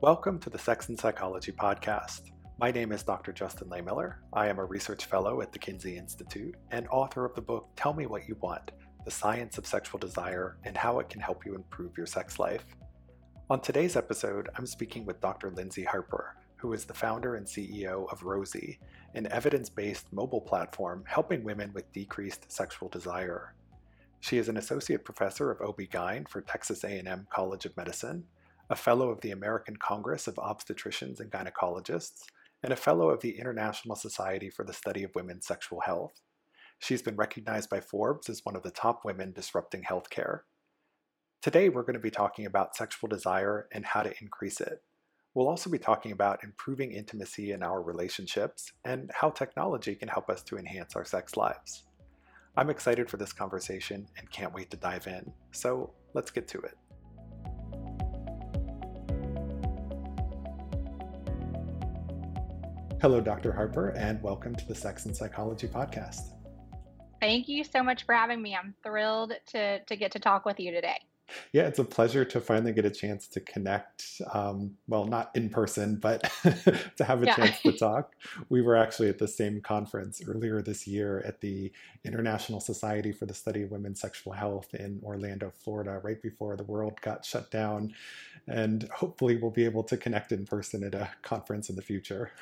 Welcome to the Sex and Psychology Podcast. My name is Dr. Justin Lehmiller. I am a research fellow at the Kinsey Institute and author of the book Tell Me What You Want The Science of Sexual Desire and How It Can Help You Improve Your Sex Life. On today's episode, I'm speaking with Dr. Lyndsey Harper, who is the founder and CEO of Rosy, an evidence based mobile platform helping women with decreased sexual desire. She is an associate professor of OB-GYN for Texas A&M College of Medicine, a fellow of the American Congress of Obstetricians and Gynecologists, and a fellow of the International Society for the Study of Women's Sexual Health. She's been recognized by Forbes as one of the top women disrupting healthcare. Today, we're going to be talking about sexual desire and how to increase it. We'll also be talking about improving intimacy in our relationships and how technology can help us to enhance our sex lives. I'm excited for this conversation and can't wait to dive in. So let's get to it. Hello, Dr. Harper, and welcome to the Sex and Psychology Podcast. Thank you so much for having me. I'm thrilled to, to get to talk with you today. Yeah, it's a pleasure to finally get a chance to connect. Um, well, not in person, but to have a yeah. chance to talk. We were actually at the same conference earlier this year at the International Society for the Study of Women's Sexual Health in Orlando, Florida, right before the world got shut down. And hopefully, we'll be able to connect in person at a conference in the future.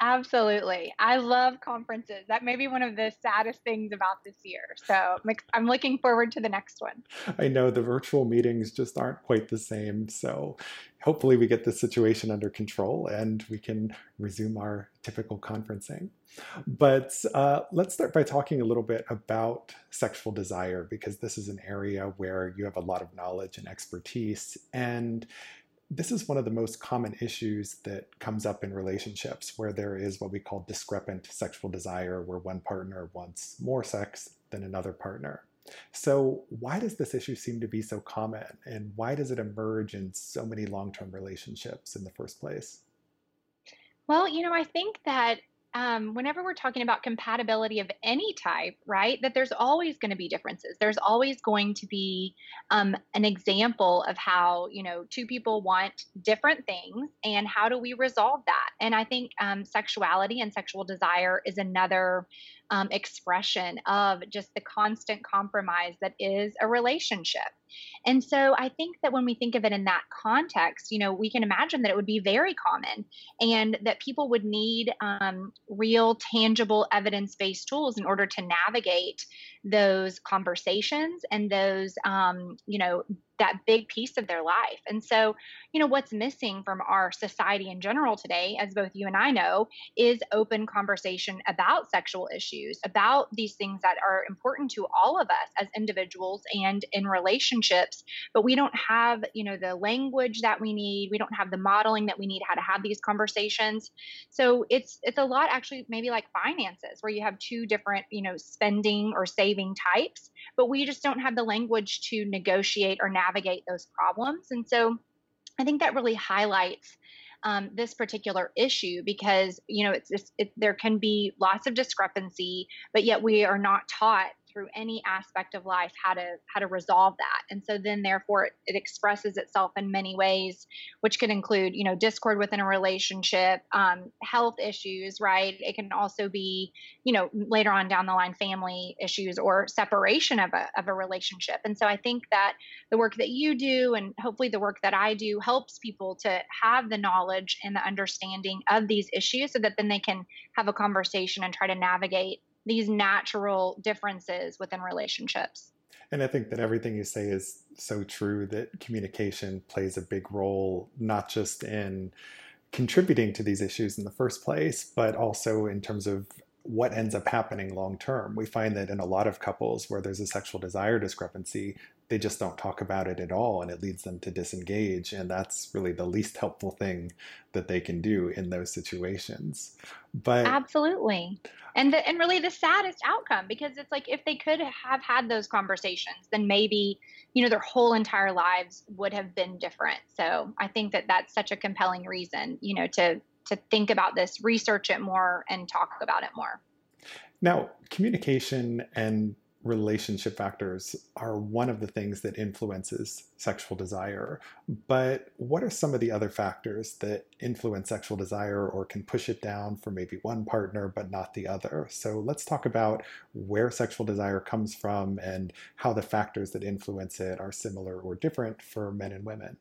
Absolutely. I love conferences. That may be one of the saddest things about this year. So I'm looking forward to the next one. I know the virtual meetings just aren't quite the same. So hopefully we get the situation under control and we can resume our typical conferencing. But uh, let's start by talking a little bit about sexual desire because this is an area where you have a lot of knowledge and expertise. And this is one of the most common issues that comes up in relationships where there is what we call discrepant sexual desire, where one partner wants more sex than another partner. So, why does this issue seem to be so common, and why does it emerge in so many long term relationships in the first place? Well, you know, I think that um, whenever we're talking about compatibility of any type, right, that there's always going to be differences. There's always going to be um, an example of how, you know, two people want different things and how do we resolve that? And I think um, sexuality and sexual desire is another um, expression of just the constant compromise that is a relationship. And so I think that when we think of it in that context, you know, we can imagine that it would be very common and that people would need um, real, tangible, evidence based tools in order to navigate those conversations and those, um, you know, that big piece of their life. And so, you know, what's missing from our society in general today, as both you and I know, is open conversation about sexual issues, about these things that are important to all of us as individuals and in relationships. But we don't have, you know, the language that we need. We don't have the modeling that we need how to have these conversations. So it's it's a lot actually maybe like finances where you have two different, you know, spending or saving types, but we just don't have the language to negotiate or navigate navigate those problems. And so I think that really highlights um, this particular issue because you know it's, it's it, there can be lots of discrepancy, but yet we are not taught through any aspect of life how to how to resolve that. And so then therefore it, it expresses itself in many ways which could include you know discord within a relationship um, health issues right? It can also be you know later on down the line family issues or separation of a, of a relationship. And so i think that the work that you do and hopefully the work that i do helps people to have the knowledge and the understanding of these issues so that then they can have a conversation and try to navigate these natural differences within relationships. And I think that everything you say is so true that communication plays a big role, not just in contributing to these issues in the first place, but also in terms of what ends up happening long term. We find that in a lot of couples where there's a sexual desire discrepancy, they just don't talk about it at all and it leads them to disengage and that's really the least helpful thing that they can do in those situations. But absolutely. And the, and really the saddest outcome because it's like if they could have had those conversations then maybe you know their whole entire lives would have been different. So i think that that's such a compelling reason you know to to think about this research it more and talk about it more. Now communication and relationship factors are one of the things that influences sexual desire. But what are some of the other factors that influence sexual desire or can push it down for maybe one partner but not the other? So let's talk about where sexual desire comes from and how the factors that influence it are similar or different for men and women.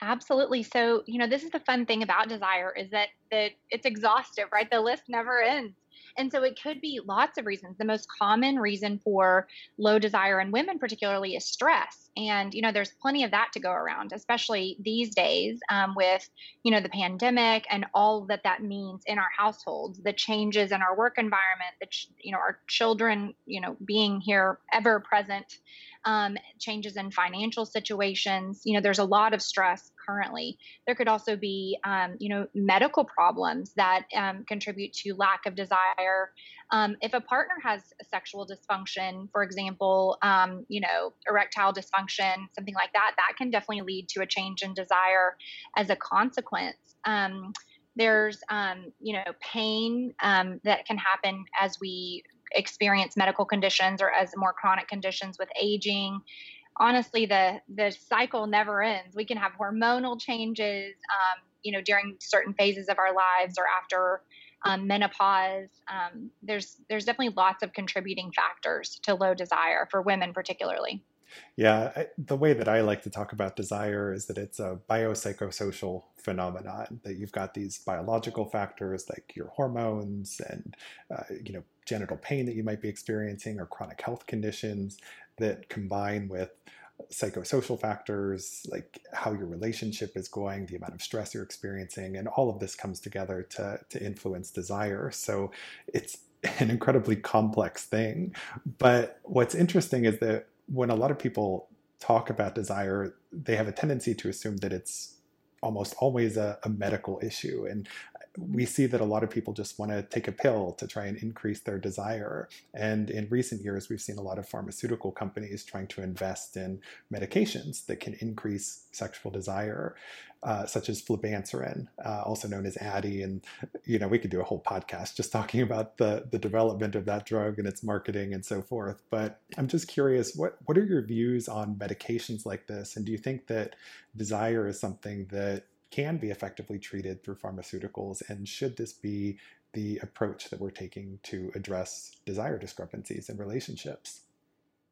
Absolutely. So, you know, this is the fun thing about desire is that that it's exhaustive, right? The list never ends. And so it could be lots of reasons. The most common reason for low desire in women, particularly, is stress. And, you know, there's plenty of that to go around, especially these days um, with, you know, the pandemic and all that that means in our households, the changes in our work environment, the, ch- you know, our children, you know, being here ever present um, changes in financial situations. You know, there's a lot of stress currently. There could also be, um, you know, medical problems that um, contribute to lack of desire. Um, if a partner has sexual dysfunction, for example, um, you know, erectile dysfunction, something like that, that can definitely lead to a change in desire as a consequence um, there's um, you know pain um, that can happen as we experience medical conditions or as more chronic conditions with aging honestly the the cycle never ends. We can have hormonal changes um, you know during certain phases of our lives or after um, menopause. Um, there's there's definitely lots of contributing factors to low desire for women particularly. Yeah, I, the way that I like to talk about desire is that it's a biopsychosocial phenomenon. That you've got these biological factors like your hormones and uh, you know genital pain that you might be experiencing or chronic health conditions that combine with psychosocial factors like how your relationship is going, the amount of stress you're experiencing, and all of this comes together to to influence desire. So it's an incredibly complex thing. But what's interesting is that when a lot of people talk about desire, they have a tendency to assume that it's almost always a, a, medical issue. And we see that a lot of people just want to take a pill to try and increase their desire. And in recent years, we've seen a lot of pharmaceutical companies trying to invest in medications that can increase sexual desire uh, such as flibanserin, uh, also known as Addyi. And, you know, we could do a whole podcast just talking about the, the development of that drug and its marketing and so forth. But I'm just curious, what, what are your views on medications like this? And do you think that desire is something that can be effectively treated through pharmaceuticals? And should this be the approach that we're taking to address desire discrepancies in relationships?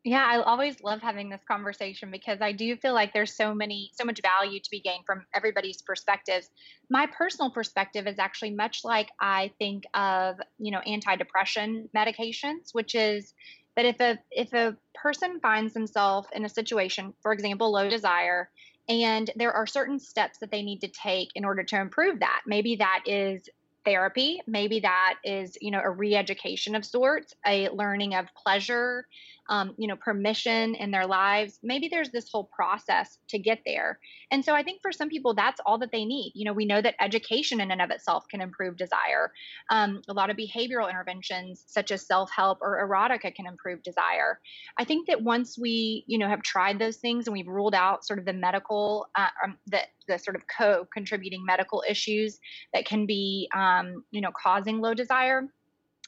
Yeah, I always love having this conversation because I do feel like there's so many, so much value to be gained from everybody's perspectives. My personal perspective is actually much like I think of, you know, antidepressant medications, which is that if a if a person finds themselves in a situation, for example, low desire, and there are certain steps that they need to take in order to improve that. Maybe that is therapy, maybe that is, you know, a re-education of sorts, a learning of pleasure um, you know, permission in their lives. Maybe there's this whole process to get there. And so I think for some people, that's all that they need. You know, we know that education in and of itself can improve desire. Um, a lot of behavioral interventions, such as self help or erotica, can improve desire. I think that once we, you know, have tried those things and we've ruled out sort of the medical, uh, um, the the sort of co-contributing medical issues that can be, um, you know, causing low desire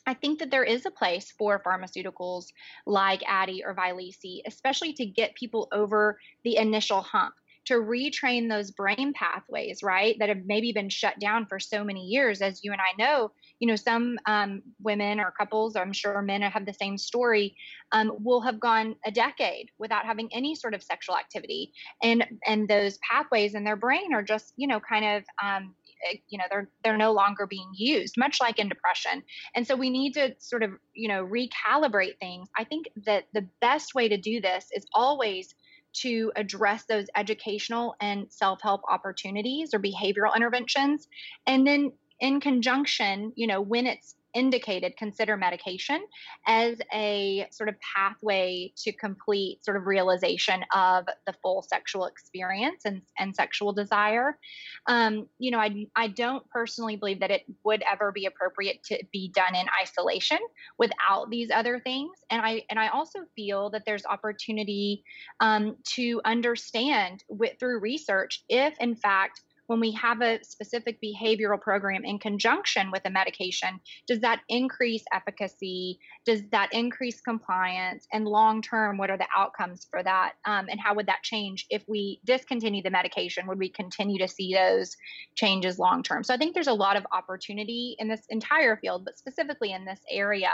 I think that there is a place for pharmaceuticals like Addyi or Vyleesi, especially to get people over the initial hump, to retrain those brain pathways, right, that have maybe been shut down for so many years. As you and I know, you know, some um, women or couples, I'm sure men have the same story, um, will have gone a decade without having any sort of sexual activity, and and those pathways in their brain are just, you know, kind of um, Eh, you know they're they're no longer being used much like in depression. And so we need to sort of you know recalibrate things. I think that the best way to do this is always to address those educational and self-help opportunities or behavioral interventions. And then in conjunction you know when it's indicated consider medication as a sort of pathway to complete sort of realization of the full sexual experience and, and sexual desire. Um, you know, I, I don't personally believe that it would ever be appropriate to be done in isolation without these other things. And I and I also feel that there's opportunity um, to understand with, through research if in fact when we have a specific behavioral program in conjunction with a medication, does that increase efficacy? Does that increase compliance? And long term, what are the outcomes for that? Um, and how would that change if we discontinue the medication? Would we continue to see those changes long term? So I think there's a lot of opportunity in this entire field, but specifically in this area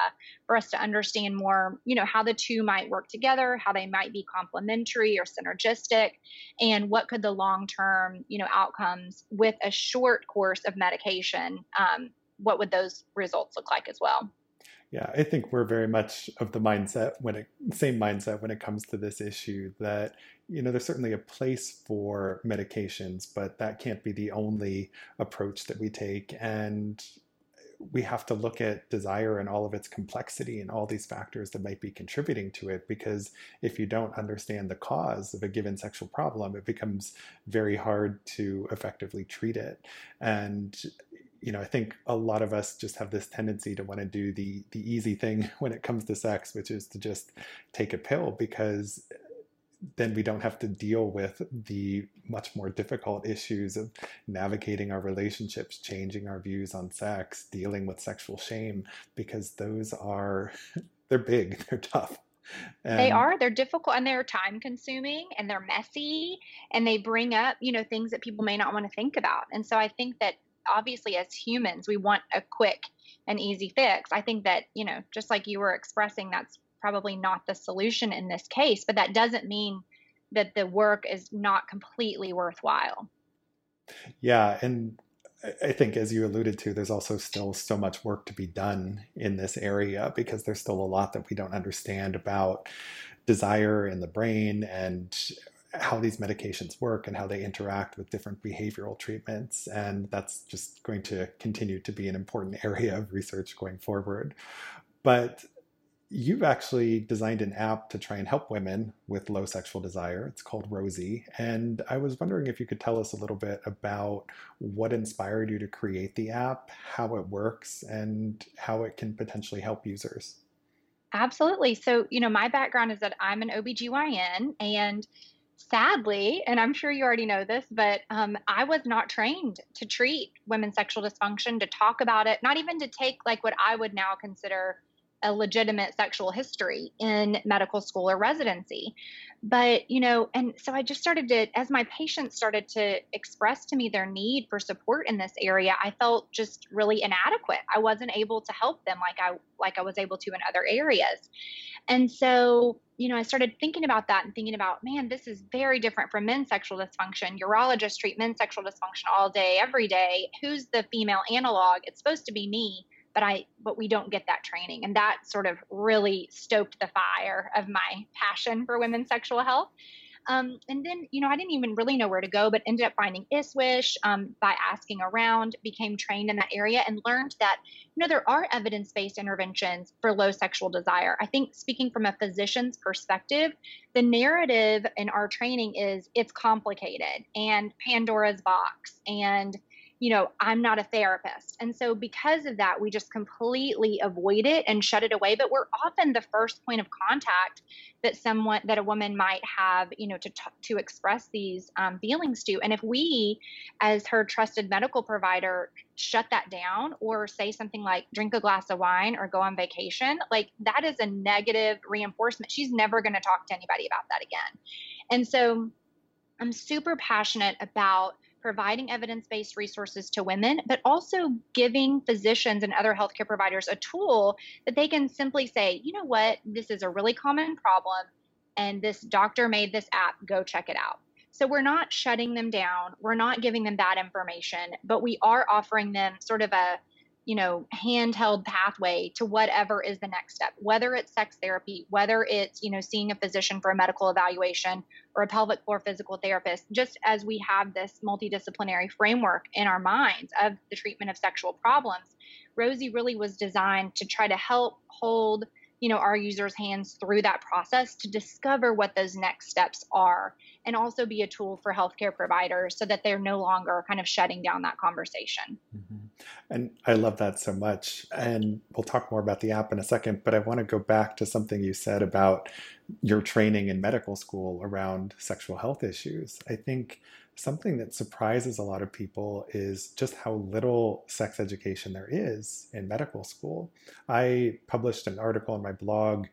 for us to understand more, you know, how the two might work together, how they might be complementary or synergistic, and what could the long term, you know, outcomes with a short course of medication, um, what would those results look like as well? Yeah, I think we're very much of the mindset when it same mindset when it comes to this issue that you know there's certainly a place for medications, but that can't be the only approach that we take. And we have to look at desire and all of its complexity and all these factors that might be contributing to it because if you don't understand the cause of a given sexual problem it becomes very hard to effectively treat it. And you know i think a lot of us just have this tendency to want to do the the easy thing when it comes to sex which is to just take a pill because then we don't have to deal with the much more difficult issues of navigating our relationships, changing our views on sex, dealing with sexual shame, because those are, they're big, they're tough. And they are, they're difficult and they're time consuming and they're messy and they bring up, you know, things that people may not want to think about. And so I think that obviously as humans, we want a quick and easy fix. I think that, you know, just like you were expressing, that's probably not the solution in this case, but that doesn't mean that the work is not completely worthwhile. Yeah, and I think, as you alluded to, there's also still so much work to be done in this area because there's still a lot that we don't understand about desire in the brain and how these medications work and how they interact with different behavioral treatments. And that's just going to continue to be an important area of research going forward. But you've actually designed an app to try and help women with low sexual desire. It's called Rosy. And I was wondering if you could tell us a little bit about what inspired you to create the app, how it works, and how it can potentially help users. Absolutely. So, you know, my background is that I'm an OBGYN and sadly, and I'm sure you already know this, but um, I was not trained to treat women's sexual dysfunction, to talk about it, not even to take like what I would now consider a legitimate sexual history in medical school or residency. But, you know, and so I just started to, as my patients started to express to me their need for support in this area, I felt just really inadequate. I wasn't able to help them like I like I was able to in other areas. And so, you know, I started thinking about that and thinking about, man, this is very different from men's sexual dysfunction. Urologists treat men's sexual dysfunction all day, every day. Who's the female analog? It's supposed to be me but I but we don't get that training and that sort of really stoked the fire of my passion for women's sexual health. Um, and then, you know, I didn't even really know where to go, but ended up finding ISSWSH um, by asking around, became trained in that area, and learned that, you know, there are evidence based interventions for low sexual desire. I think, speaking from a physician's perspective, the narrative in our training is it's complicated and Pandora's box and you know, I'm not a therapist. And so because of that, we just completely avoid it and shut it away. But we're often the first point of contact that someone, that a woman might have, you know, to, to express these um, feelings to. And if we, as her trusted medical provider, shut that down or say something like drink a glass of wine or go on vacation, like that is a negative reinforcement. She's never going to talk to anybody about that again. And so I'm super passionate about providing evidence based resources to women, but also giving physicians and other healthcare providers a tool that they can simply say, you know what, this is a really common problem, and this doctor made this app, go check it out. So we're not shutting them down, we're not giving them bad information, but we are offering them sort of a you know handheld pathway to whatever is the next step whether it's sex therapy whether it's you know seeing a physician for a medical evaluation or a pelvic floor physical therapist just as we have this multidisciplinary framework in our minds of the treatment of sexual problems rosy really was designed to try to help hold you know our users hands through that process to discover what those next steps are and also be a tool for healthcare providers so that they're no longer kind of shutting down that conversation mm-hmm. And I love that so much. And we'll talk more about the app in a second, but I want to go back to something you said about your training in medical school around sexual health issues. I think something that surprises a lot of people is just how little sex education there is in medical school. I published an article on my blog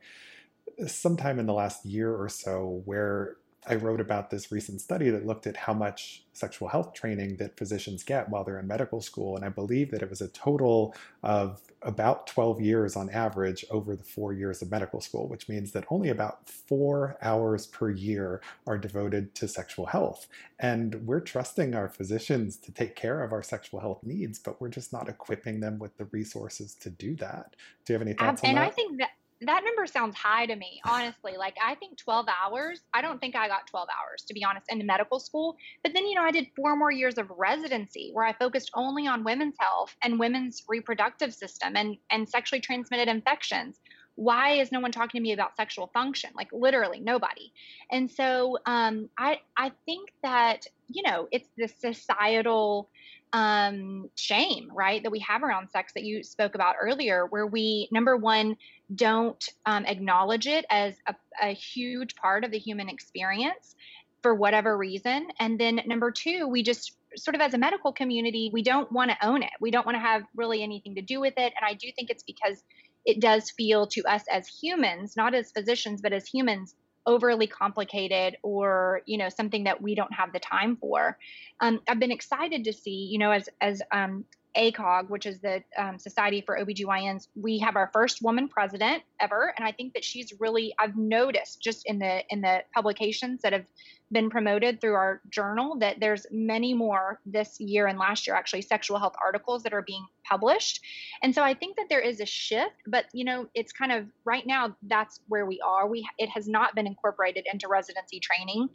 sometime in the last year or so where I wrote about this recent study that looked at how much sexual health training that physicians get while they're in medical school. And I believe that it was a total of about 12 years on average over the four years of medical school, which means that only about four hours per year are devoted to sexual health. And we're trusting our physicians to take care of our sexual health needs, but we're just not equipping them with the resources to do that. Do you have any thoughts and on that? And I think that that number sounds high to me, honestly. Like, I think 12 hours, I don't think I got 12 hours, to be honest, in medical school. But then, you know, I did four more years of residency where I focused only on women's health and women's reproductive system and, and sexually transmitted infections. Why is no one talking to me about sexual function? Like, literally, nobody. And so um, I, I think that, you know, it's the societal um, shame, right, that we have around sex that you spoke about earlier, where we, number one, don't um, acknowledge it as a, a huge part of the human experience for whatever reason. And then number two, we just sort of as a medical community, we don't want to own it. We don't want to have really anything to do with it. And I do think it's because it does feel to us as humans, not as physicians, but as humans, overly complicated or you know something that we don't have the time for um, i've been excited to see you know as as um, ACOG, which is the um, Society for OBGYNs, we have our first woman president ever. And I think that she's really, I've noticed just in the, in the publications that have been promoted through our journal that there's many more this year and last year actually sexual health articles that are being published. And so i think that there is a shift but you know it's kind of right now that's where we are. We it has not been incorporated into residency training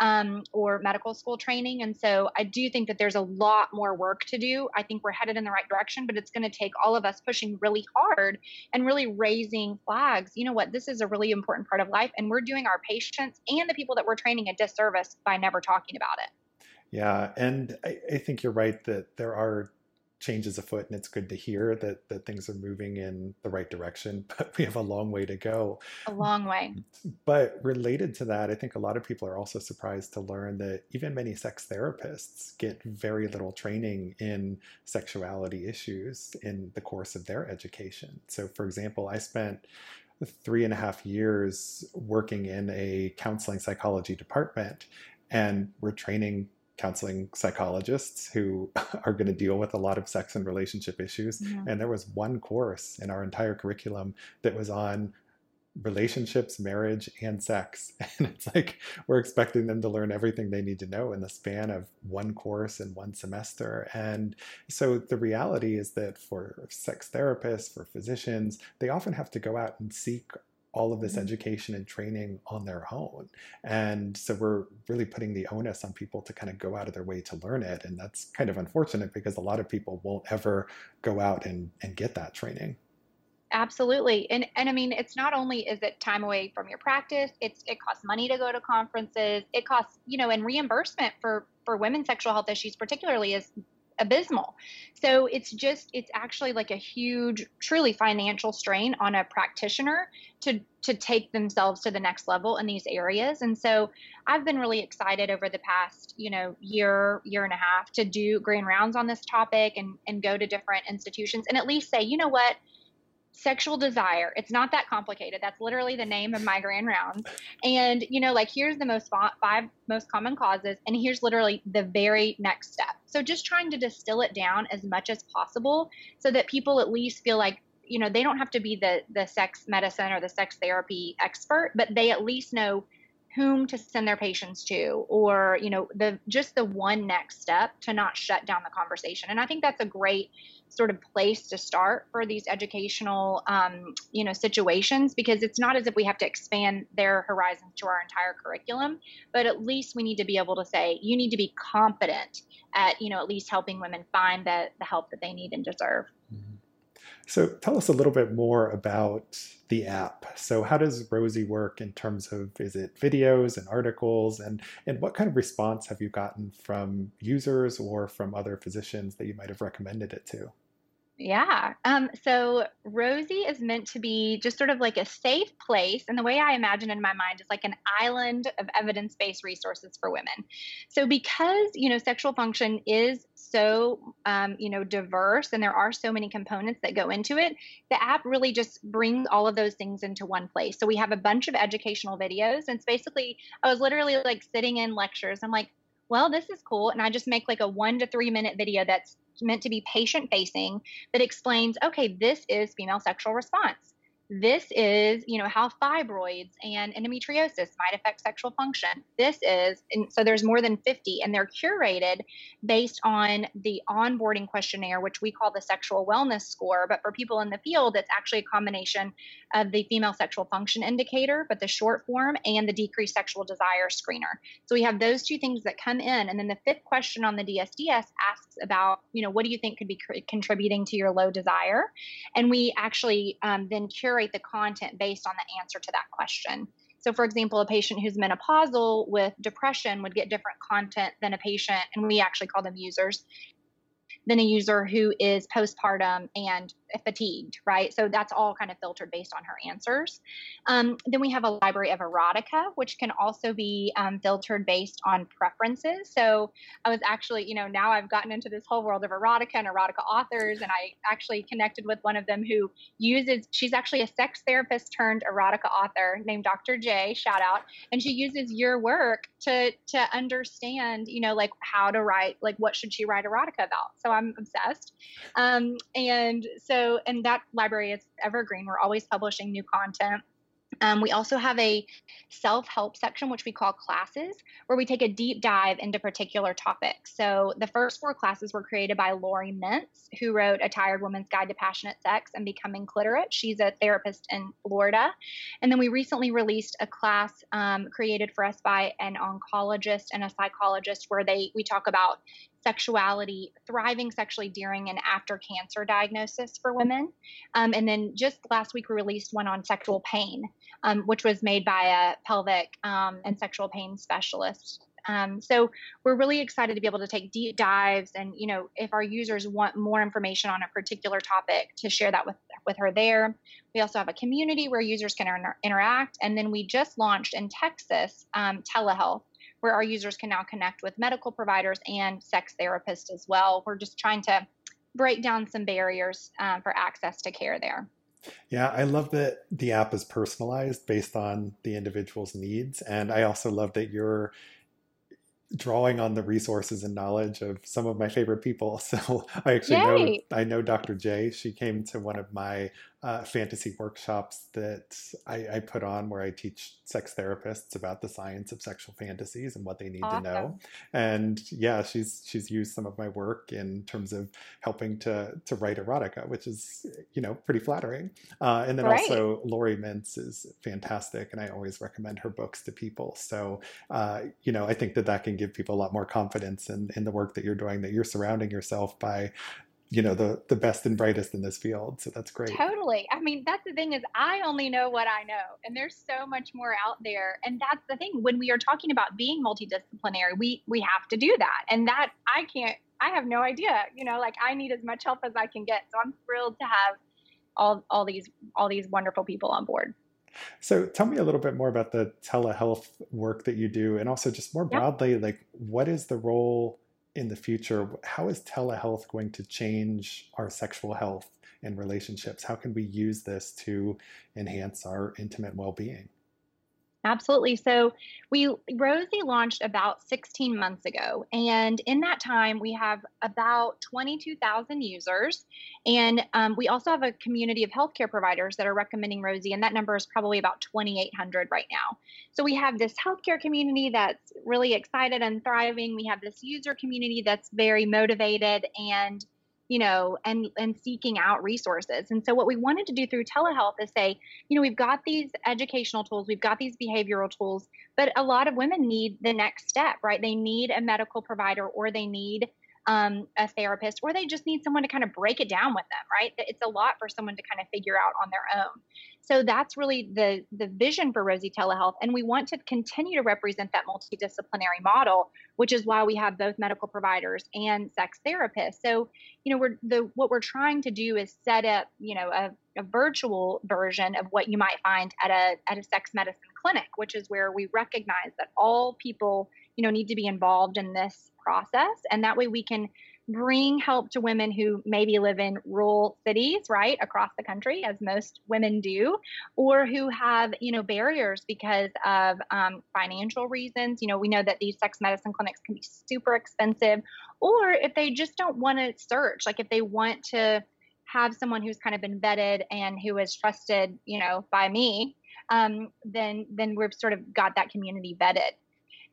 um, or medical school training. And so i do think that there's a lot more work to do. I think we're headed in the right direction but it's going to take all of us pushing really hard and really raising flags. You know what? This is a really important part of life and we're doing our patients and the people that we're training a disservice service by never talking about it. Yeah, and I, I think you're right that there are changes afoot and it's good to hear that that things are moving in the right direction but we have a long way to go. A long way. But related to that i think a lot of people are also surprised to learn that even many sex therapists get very little training in sexuality issues in the course of their education. So for example i spent three and a half years working in a counseling psychology department, and we're training counseling psychologists who are going to deal with a lot of sex and relationship issues. Yeah. And there was one course in our entire curriculum that was on relationships, marriage, and sex. And it's like we're expecting them to learn everything they need to know in the span of one course in one semester. And so the reality is that for sex therapists, for physicians, they often have to go out and seek all of this mm-hmm. education and training on their own. And so we're really putting the onus on people to kind of go out of their way to learn it. And that's kind of unfortunate because a lot of people won't ever go out and, and get that training. Absolutely. And and I mean it's not only is it time away from your practice, it's it costs money to go to conferences. It costs, you know, and reimbursement for for women's sexual health issues particularly is abysmal. So it's just it's actually like a huge truly financial strain on a practitioner to to take themselves to the next level in these areas. And so I've been really excited over the past, you know, year, year and a half to do grand rounds on this topic and and go to different institutions and at least say, you know what, sexual desire. It's not that complicated. That's literally the name of my grand rounds. And, you know, like here's the most five most common causes, and here's literally the very next step. So just trying to distill it down as much as possible so that people at least feel like, you know, they don't have to be the the sex medicine or the sex therapy expert, but they at least know whom to send their patients to or you know the just the one next step to not shut down the conversation and i think that's a great sort of place to start for these educational um, you know situations because it's not as if we have to expand their horizons to our entire curriculum but at least we need to be able to say you need to be competent at you know at least helping women find the, the help that they need and deserve. So tell us a little bit more about the app. So how does Rosy work in terms of is it videos and articles and and what kind of response have you gotten from users or from other physicians that you might have recommended it to? Yeah. Um, so Rosy is meant to be just sort of like a safe place. And the way I imagine in my mind is like an island of evidence based resources for women. So, because, you know, sexual function is so, um, you know, diverse and there are so many components that go into it, the app really just brings all of those things into one place. So, we have a bunch of educational videos. And it's basically, I was literally like sitting in lectures. I'm like, well, this is cool. And I just make like a one to three minute video that's meant to be patient facing that explains okay, this is female sexual response this is you know how fibroids and endometriosis might affect sexual function. This is and so there's more than 50 and they're curated based on the onboarding questionnaire which we call the sexual wellness score. But for people in the field it's actually a combination of the female sexual function indicator but the short form and the decreased sexual desire screener. So we have those two things that come in and then the fifth question on the dsds asks about you know what do you think could be contributing to your low desire? And we actually um, then curate curate the content based on the answer to that question. So, for example, a patient who's menopausal with depression would get different content than a patient, and we actually call them users, than a user who is postpartum and fatigued, right? So that's all kind of filtered based on her answers. Um, then we have a library of erotica, which can also be um, filtered based on preferences. So I was actually, you know, now I've gotten into this whole world of erotica and erotica authors, and I actually connected with one of them who uses, she's actually a sex therapist turned erotica author named Dr. J, shout out, and she uses your work to to understand, you know, like how to write, like what should she write erotica about. So I'm obsessed. Um, and so so, and that library is evergreen. We're always publishing new content. Um, we also have a self help section, which we call classes, where we take a deep dive into particular topics. So, the first four classes were created by Laurie Mintz, who wrote A Tired Woman's Guide to Passionate Sex and Becoming Cliterate. She's a therapist in Florida. And then we recently released a class um, created for us by an oncologist and a psychologist, where they we talk about sexuality, thriving sexually during and after cancer diagnosis for women. Um, and then just last week, we released one on sexual pain, um, which was made by a pelvic um, and sexual pain specialist. Um, so we're really excited to be able to take deep dives, and you know, if our users want more information on a particular topic, to share that with with her there. We also have a community where users can inter- interact, and then we just launched in Texas um, telehealth where our users can now connect with medical providers and sex therapists as well. We're just trying to break down some barriers um, for access to care there. Yeah, I love that the app is personalized based on the individual's needs. And I also love that you're drawing on the resources and knowledge of some of my favorite people. So I actually Yay. know I know Dr. J. She came to one of my uh, fantasy workshops that I, I, put on where I teach sex therapists about the science of sexual fantasies and what they need awesome. to know. And yeah, she's she's used some of my work in terms of helping to to write erotica, which is you know pretty flattering. Uh, and then right. also Laurie Mintz is fantastic, and I always recommend her books to people. So uh, you know I think that that can give people a lot more confidence in in the work that you're doing. That you're surrounding yourself by you know the the best and brightest in this field so that's great. Totally. I mean that's the thing is i only know what i know and there's so much more out there and that's the thing when we are talking about being multidisciplinary we we have to do that and that i can't i have no idea you know like i need as much help as i can get so i'm thrilled to have all all these all these wonderful people on board. So tell me a little bit more about the telehealth work that you do and also just more broadly yep. like what is the role in the future, how is telehealth going to change our sexual health and relationships? How can we use this to enhance our intimate well being? Absolutely. So we Rosy launched about 16 months ago, and in that time we have about 22,000 users, and um, we also have a community of healthcare providers that are recommending Rosy, and that number is probably about 2,800 right now. So we have this healthcare community that's really excited and thriving. We have this user community that's very motivated and you know, and and seeking out resources. And so what we wanted to do through telehealth is say, you know, we've got these educational tools, we've got these behavioral tools, but a lot of women need the next step, right? They need a medical provider or they need um, a therapist, or they just need someone to kind of break it down with them, right? It's a lot for someone to kind of figure out on their own. So that's really the the vision for Rosy Telehealth, and we want to continue to represent that multidisciplinary model, which is why we have both medical providers and sex therapists. So, you know, we're the what we're trying to do is set up, you know, a, a virtual version of what you might find at a at a sex medicine clinic, which is where we recognize that all people, you know, need to be involved in this process, and that way we can bring help to women who maybe live in rural cities, right, across the country, as most women do, or who have, you know, barriers because of um, financial reasons. You know, we know that these sex medicine clinics can be super expensive, or if they just don't want to search, like if they want to have someone who's kind of been vetted and who is trusted, you know, by me, um, then then we've sort of got that community vetted.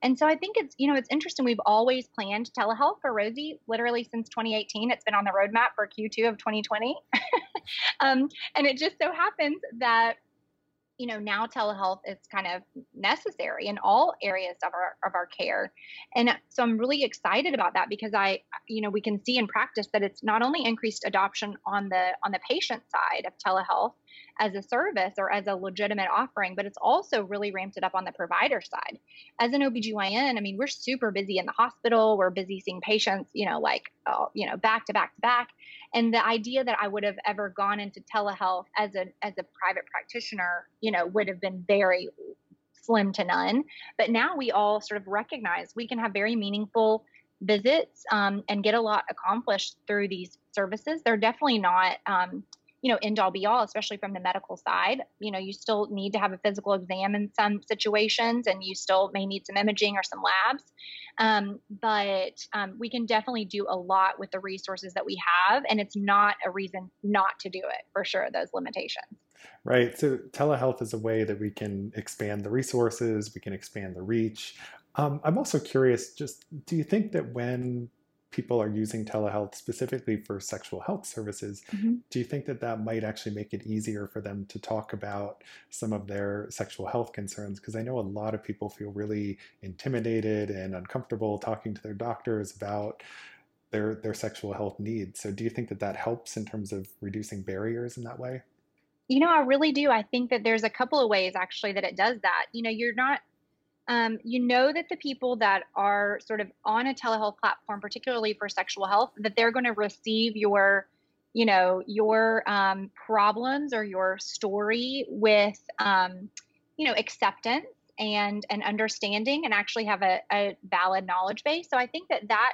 And so I think it's, you know, it's interesting. We've always planned telehealth for Rosy literally since 2018. It's been on the roadmap for Q2 of 2020. um, and it just so happens that you know now telehealth is kind of necessary in all areas of our of our care and so i'm really excited about that because i you know we can see in practice that it's not only increased adoption on the on the patient side of telehealth as a service or as a legitimate offering, but it's also really ramped it up on the provider side. As an OBGYN, I mean, we're super busy in the hospital. We're busy seeing patients, you know, like, oh, you know, back to back to back. And the idea that I would have ever gone into telehealth as a as a private practitioner, you know, would have been very slim to none. But now we all sort of recognize we can have very meaningful visits um, and get a lot accomplished through these services. They're definitely not um, you know, end all be all, especially from the medical side. You know, you still need to have a physical exam in some situations, and you still may need some imaging or some labs. Um, but um, we can definitely do a lot with the resources that we have, and it's not a reason not to do it for sure, those limitations. Right. So telehealth is a way that we can expand the resources, we can expand the reach. Um, I'm also curious just do you think that when people are using telehealth specifically for sexual health services, mm-hmm. do you think that that might actually make it easier for them to talk about some of their sexual health concerns? Because I know a lot of people feel really intimidated and uncomfortable talking to their doctors about their their sexual health needs. So do you think that that helps in terms of reducing barriers in that way? You know, I really do. I think that there's a couple of ways actually that it does that. You know, you're not um, you know that the people that are sort of on a telehealth platform, particularly for sexual health, that they're going to receive your, you know, your um, problems or your story with, um, you know, acceptance and an understanding, and actually have a, a valid knowledge base. So I think that that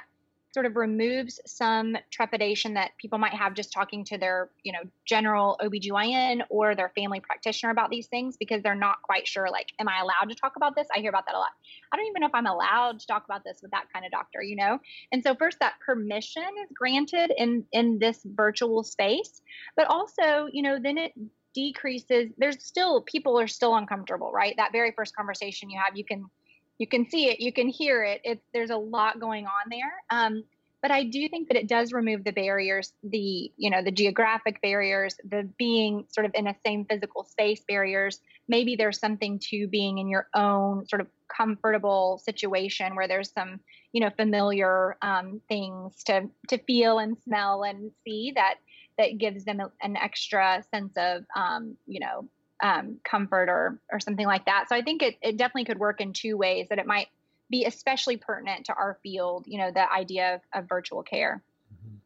sort of removes some trepidation that people might have just talking to their, you know, general OBGYN or their family practitioner about these things because they're not quite sure like am I allowed to talk about this? I hear about that a lot. I don't even know if I'm allowed to talk about this with that kind of doctor, you know? And so first that permission is granted in in this virtual space, but also, you know, then it decreases there's still people are still uncomfortable, right? That very first conversation you have, you can you can see it, you can hear it. There's a lot going on there. Um, but I do think that it does remove the barriers, the you know the geographic barriers, the being sort of in a same physical space barriers. Maybe there's something to being in your own sort of comfortable situation where there's some you know familiar um, things to to feel and smell and see that that gives them an extra sense of um, you know um, comfort or or something like that. So I think it, it definitely could work in two ways that it might be especially pertinent to our field, you know, the idea of, of virtual care. Mm-hmm.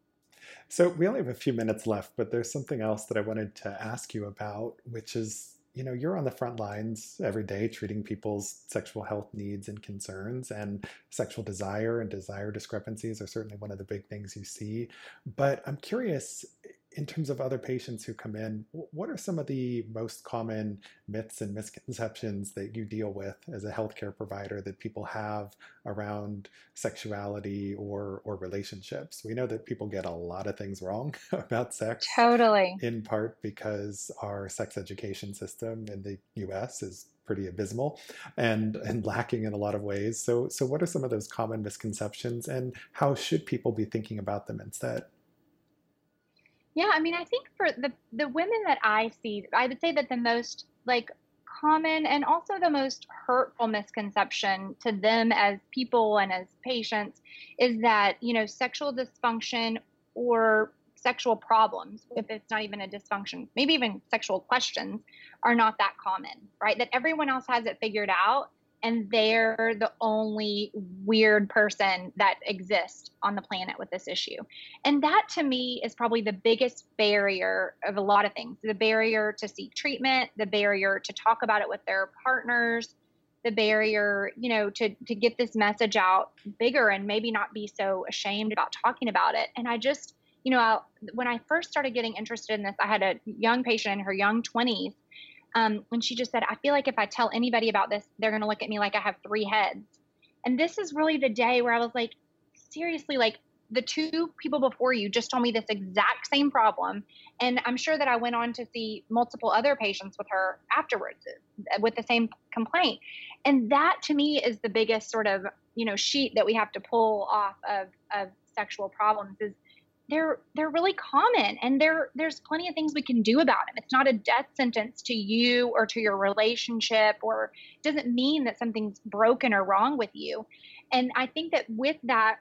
So we only have a few minutes left, but there's something else that I wanted to ask you about, which is, you know, you're on the front lines every day treating people's sexual health needs and concerns, and sexual desire and desire discrepancies are certainly one of the big things you see. But I'm curious, in terms of other patients who come in, what are some of the most common myths and misconceptions that you deal with as a healthcare provider that people have around sexuality or or relationships? We know that people get a lot of things wrong about sex. Totally. In part because our sex education system in the US is pretty abysmal and and lacking in a lot of ways. So so what are some of those common misconceptions and how should people be thinking about them instead? Yeah, I mean, I think for the the women that I see, I would say that the most like common and also the most hurtful misconception to them as people and as patients is that, you know, sexual dysfunction or sexual problems, if it's not even a dysfunction, maybe even sexual questions, are not that common, right? That everyone else has it figured out and they're the only weird person that exists on the planet with this issue. And that to me is probably the biggest barrier of a lot of things the barrier to seek treatment, the barrier to talk about it with their partners, the barrier, you know, to, to get this message out bigger and maybe not be so ashamed about talking about it. And I just, you know, I, when I first started getting interested in this, I had a young patient in her young 20s um, when she just said, I feel like if I tell anybody about this, they're going to look at me like I have three heads. And this is really the day where I was like, seriously, like the two people before you just told me this exact same problem. And I'm sure that I went on to see multiple other patients with her afterwards uh, with the same complaint. And that to me is the biggest sort of, you know, sheet that we have to pull off of, of sexual problems is they're they're really common and there there's plenty of things we can do about them it's not a death sentence to you or to your relationship or doesn't mean that something's broken or wrong with you. And i think that with that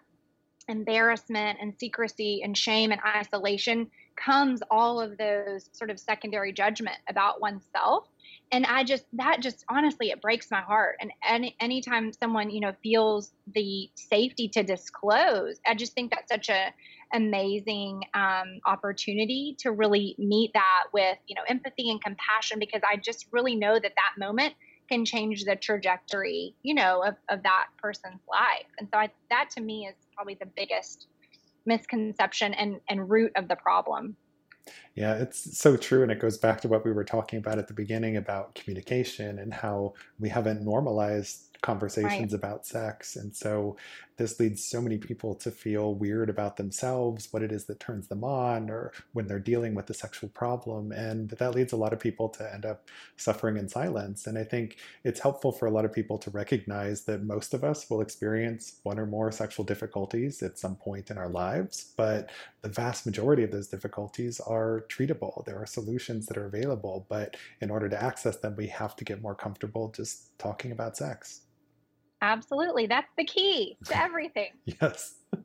embarrassment and secrecy and shame and isolation comes all of those sort of secondary judgment about oneself. And i just that just honestly it breaks my heart. And any anytime someone you know feels the safety to disclose i just think that's such a amazing um, opportunity to really meet that with you know empathy and compassion because i just really know that that moment can change the trajectory you know of, of that person's life and so I, that to me is probably the biggest misconception and, and root of the problem yeah, it's so true. And it goes back to what we were talking about at the beginning about communication and how we haven't normalized conversations right. about sex. And so this leads so many people to feel weird about themselves, what it is that turns them on, or when they're dealing with a sexual problem. And that leads a lot of people to end up suffering in silence. And I think it's helpful for a lot of people to recognize that most of us will experience one or more sexual difficulties at some point in our lives, but the vast majority of those difficulties are treatable. There are solutions that are available, but in order to access them, we have to get more comfortable just talking about sex. Absolutely. That's the key to everything. yes.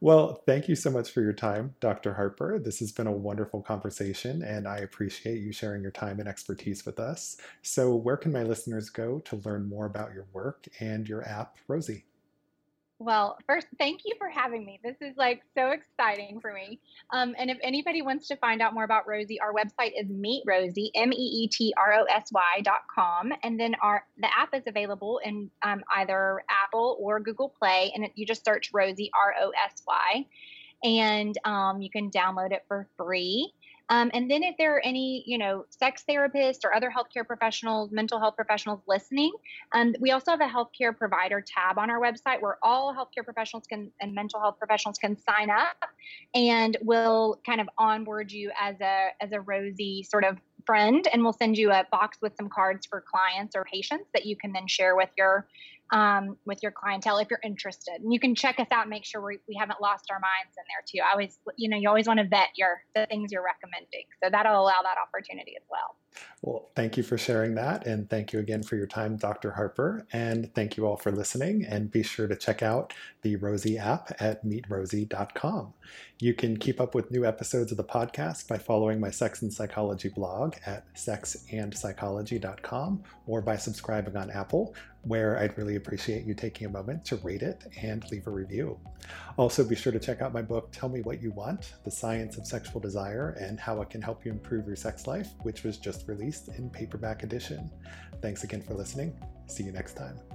Well, thank you so much for your time, Dr. Harper. This has been a wonderful conversation, and I appreciate you sharing your time and expertise with us. So, where can my listeners go to learn more about your work and your app, Rosy? Well, first, thank you for having me. This is like so exciting for me. Um, and if anybody wants to find out more about Rosy, our website is Meet Rosy, M E E T R O S Y dot com, and then our the app is available in um, either Apple or Google Play, and you just search Rosy R O S Y, and um, you can download it for free. Um, and then if there are any, you know, sex therapists or other healthcare professionals, mental health professionals listening, um, we also have a healthcare provider tab on our website where all healthcare professionals can and mental health professionals can sign up, and we'll kind of onboard you as a as a Rosy sort of friend, and we'll send you a box with some cards for clients or patients that you can then share with your um, with your clientele if you're interested. And you can check us out and make sure we, we haven't lost our minds in there too. I always, you know, you always want to vet your the things you're recommending. So that'll allow that opportunity as well. Well, thank you for sharing that. And thank you again for your time, Dr. Harper. And thank you all for listening. And be sure to check out the Rosy app at meetrosy.com. You can keep up with new episodes of the podcast by following my sex and psychology blog at sexandpsychology.com or by subscribing on Apple, where I'd really appreciate you taking a moment to rate it and leave a review. Also, be sure to check out my book, Tell Me What You Want The Science of Sexual Desire and How It Can Help You Improve Your Sex Life, which was just released in paperback edition. Thanks again for listening. See you next time.